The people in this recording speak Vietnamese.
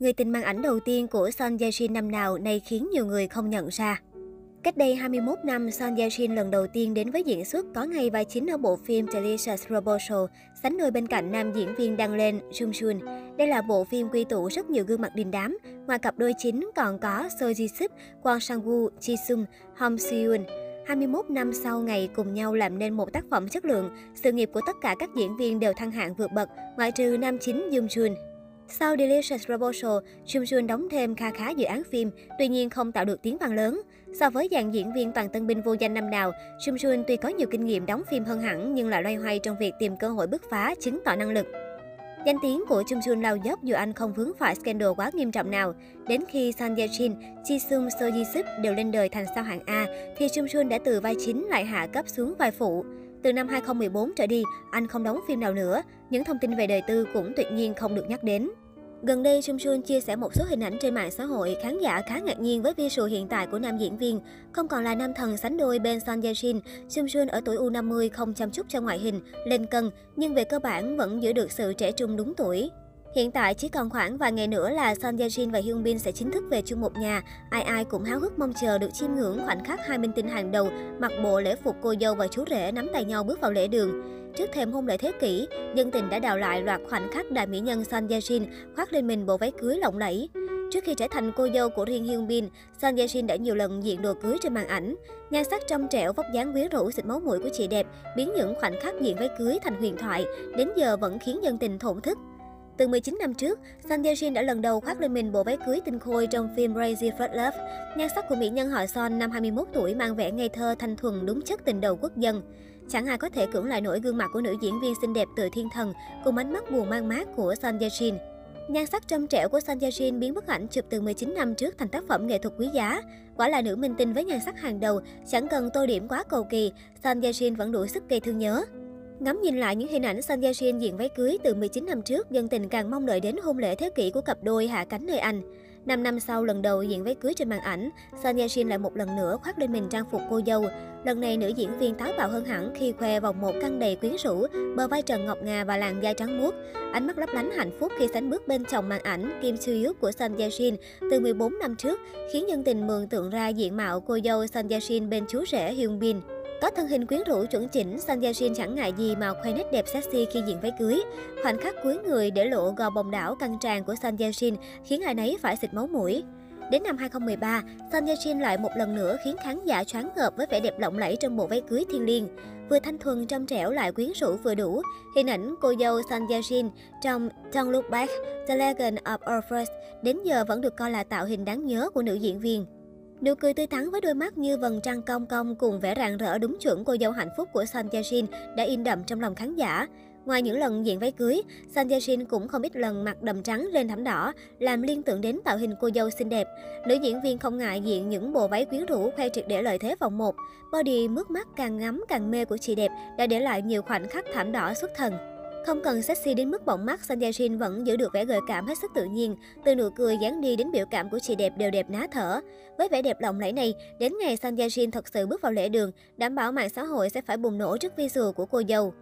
Người tình mang ảnh đầu tiên của Son Ye Jin năm nào nay khiến nhiều người không nhận ra. Cách đây 21 năm, Son Ye Jin lần đầu tiên đến với diễn xuất có ngay vai chính ở bộ phim Delicious Robot Show, sánh đôi bên cạnh nam diễn viên đăng lên Jung Jun. Đây là bộ phim quy tụ rất nhiều gương mặt đình đám. Ngoài cặp đôi chính còn có So Ji Sup, Kwang Sang Woo, Ji Sung, Hong Seon. 21 năm sau ngày cùng nhau làm nên một tác phẩm chất lượng, sự nghiệp của tất cả các diễn viên đều thăng hạng vượt bậc, ngoại trừ nam chính Jung Jun. Sau Delicious Proposal, Jung Jun đóng thêm kha khá dự án phim, tuy nhiên không tạo được tiếng vang lớn. So với dàn diễn viên toàn tân binh vô danh năm nào, Jung Jun tuy có nhiều kinh nghiệm đóng phim hơn hẳn nhưng lại loay hoay trong việc tìm cơ hội bứt phá, chứng tỏ năng lực. Danh tiếng của Jung Jun lao dốc dù anh không vướng phải scandal quá nghiêm trọng nào. Đến khi Son Ye Jin, Ji Sung, So Ji Sup đều lên đời thành sao hạng A, thì Jung Jun đã từ vai chính lại hạ cấp xuống vai phụ. Từ năm 2014 trở đi, anh không đóng phim nào nữa. Những thông tin về đời tư cũng tuyệt nhiên không được nhắc đến. Gần đây, Jung Jun chia sẻ một số hình ảnh trên mạng xã hội, khán giả khá ngạc nhiên với visual hiện tại của nam diễn viên. Không còn là nam thần sánh đôi bên Son Ye Jin, Jung Jun ở tuổi U50 không chăm chút cho ngoại hình, lên cân, nhưng về cơ bản vẫn giữ được sự trẻ trung đúng tuổi. Hiện tại chỉ còn khoảng vài ngày nữa là Son Ye Jin và Hyun Bin sẽ chính thức về chung một nhà. Ai ai cũng háo hức mong chờ được chiêm ngưỡng khoảnh khắc hai minh tinh hàng đầu mặc bộ lễ phục cô dâu và chú rể nắm tay nhau bước vào lễ đường. Trước thềm hôn lễ thế kỷ, dân tình đã đào lại loạt khoảnh khắc đại mỹ nhân Son Ye Jin khoác lên mình bộ váy cưới lộng lẫy. Trước khi trở thành cô dâu của riêng Hyun Bin, Son Ye Jin đã nhiều lần diện đồ cưới trên màn ảnh. Nhan sắc trong trẻo, vóc dáng quyến rũ, xịt máu mũi của chị đẹp, biến những khoảnh khắc diện váy cưới thành huyền thoại, đến giờ vẫn khiến dân tình thổn thức. Từ 19 năm trước, Son Ye Jin đã lần đầu khoác lên mình bộ váy cưới tinh khôi trong phim Crazy First Love. Nhan sắc của mỹ nhân họ Son năm 21 tuổi mang vẻ ngây thơ thanh thuần đúng chất tình đầu quốc dân. Chẳng ai có thể cưỡng lại nổi gương mặt của nữ diễn viên xinh đẹp từ thiên thần cùng ánh mắt buồn mang mát của Son Ye Jin. Nhan sắc trong trẻo của Son Ye Jin biến bức ảnh chụp từ 19 năm trước thành tác phẩm nghệ thuật quý giá. Quả là nữ minh tinh với nhan sắc hàng đầu, chẳng cần tô điểm quá cầu kỳ, Son Ye Jin vẫn đủ sức gây thương nhớ. Ngắm nhìn lại những hình ảnh Son Ye Jin diện váy cưới từ 19 năm trước, dân tình càng mong đợi đến hôn lễ thế kỷ của cặp đôi hạ cánh nơi Anh. 5 năm sau lần đầu diện váy cưới trên màn ảnh, Son Ye Jin lại một lần nữa khoác lên mình trang phục cô dâu. Lần này nữ diễn viên táo bạo hơn hẳn khi khoe vòng một căng đầy quyến rũ, bờ vai trần ngọc ngà và làn da trắng muốt. Ánh mắt lấp lánh hạnh phúc khi sánh bước bên chồng màn ảnh Kim Soo Hyuk của Son Ye Jin từ 14 năm trước, khiến dân tình mường tượng ra diện mạo cô dâu Son Ye Jin bên chú rể Hyun Bin. Có thân hình quyến rũ chuẩn chỉnh, Sang Jae-jin chẳng ngại gì mà khoe nét đẹp sexy khi diện váy cưới. Khoảnh khắc cuối người để lộ gò bồng đảo căng tràn của Sang Jae-jin khiến ai nấy phải xịt máu mũi. Đến năm 2013, Son Ye Jin lại một lần nữa khiến khán giả choáng ngợp với vẻ đẹp lộng lẫy trong bộ váy cưới thiên liêng. Vừa thanh thuần trong trẻo lại quyến rũ vừa đủ, hình ảnh cô dâu Son Ye Jin trong Don't Look Back, The Legend of Our First đến giờ vẫn được coi là tạo hình đáng nhớ của nữ diễn viên. Nụ cười tươi tắn với đôi mắt như vầng trăng cong cong cùng vẻ rạng rỡ đúng chuẩn cô dâu hạnh phúc của Son Jae-shin đã in đậm trong lòng khán giả. Ngoài những lần diện váy cưới, Son Jae-shin cũng không ít lần mặc đầm trắng lên thảm đỏ, làm liên tưởng đến tạo hình cô dâu xinh đẹp. Nữ diễn viên không ngại diện những bộ váy quyến rũ khoe triệt để lợi thế vòng 1. Body mướt mắt càng ngắm càng mê của chị đẹp đã để lại nhiều khoảnh khắc thảm đỏ xuất thần. Không cần sexy đến mức bỏng mắt, Son Ye vẫn giữ được vẻ gợi cảm hết sức tự nhiên. Từ nụ cười dáng đi đến biểu cảm của chị đẹp đều đẹp ná thở. Với vẻ đẹp lộng lẫy này, đến ngày Son Ye thật sự bước vào lễ đường, đảm bảo mạng xã hội sẽ phải bùng nổ trước visual của cô dâu.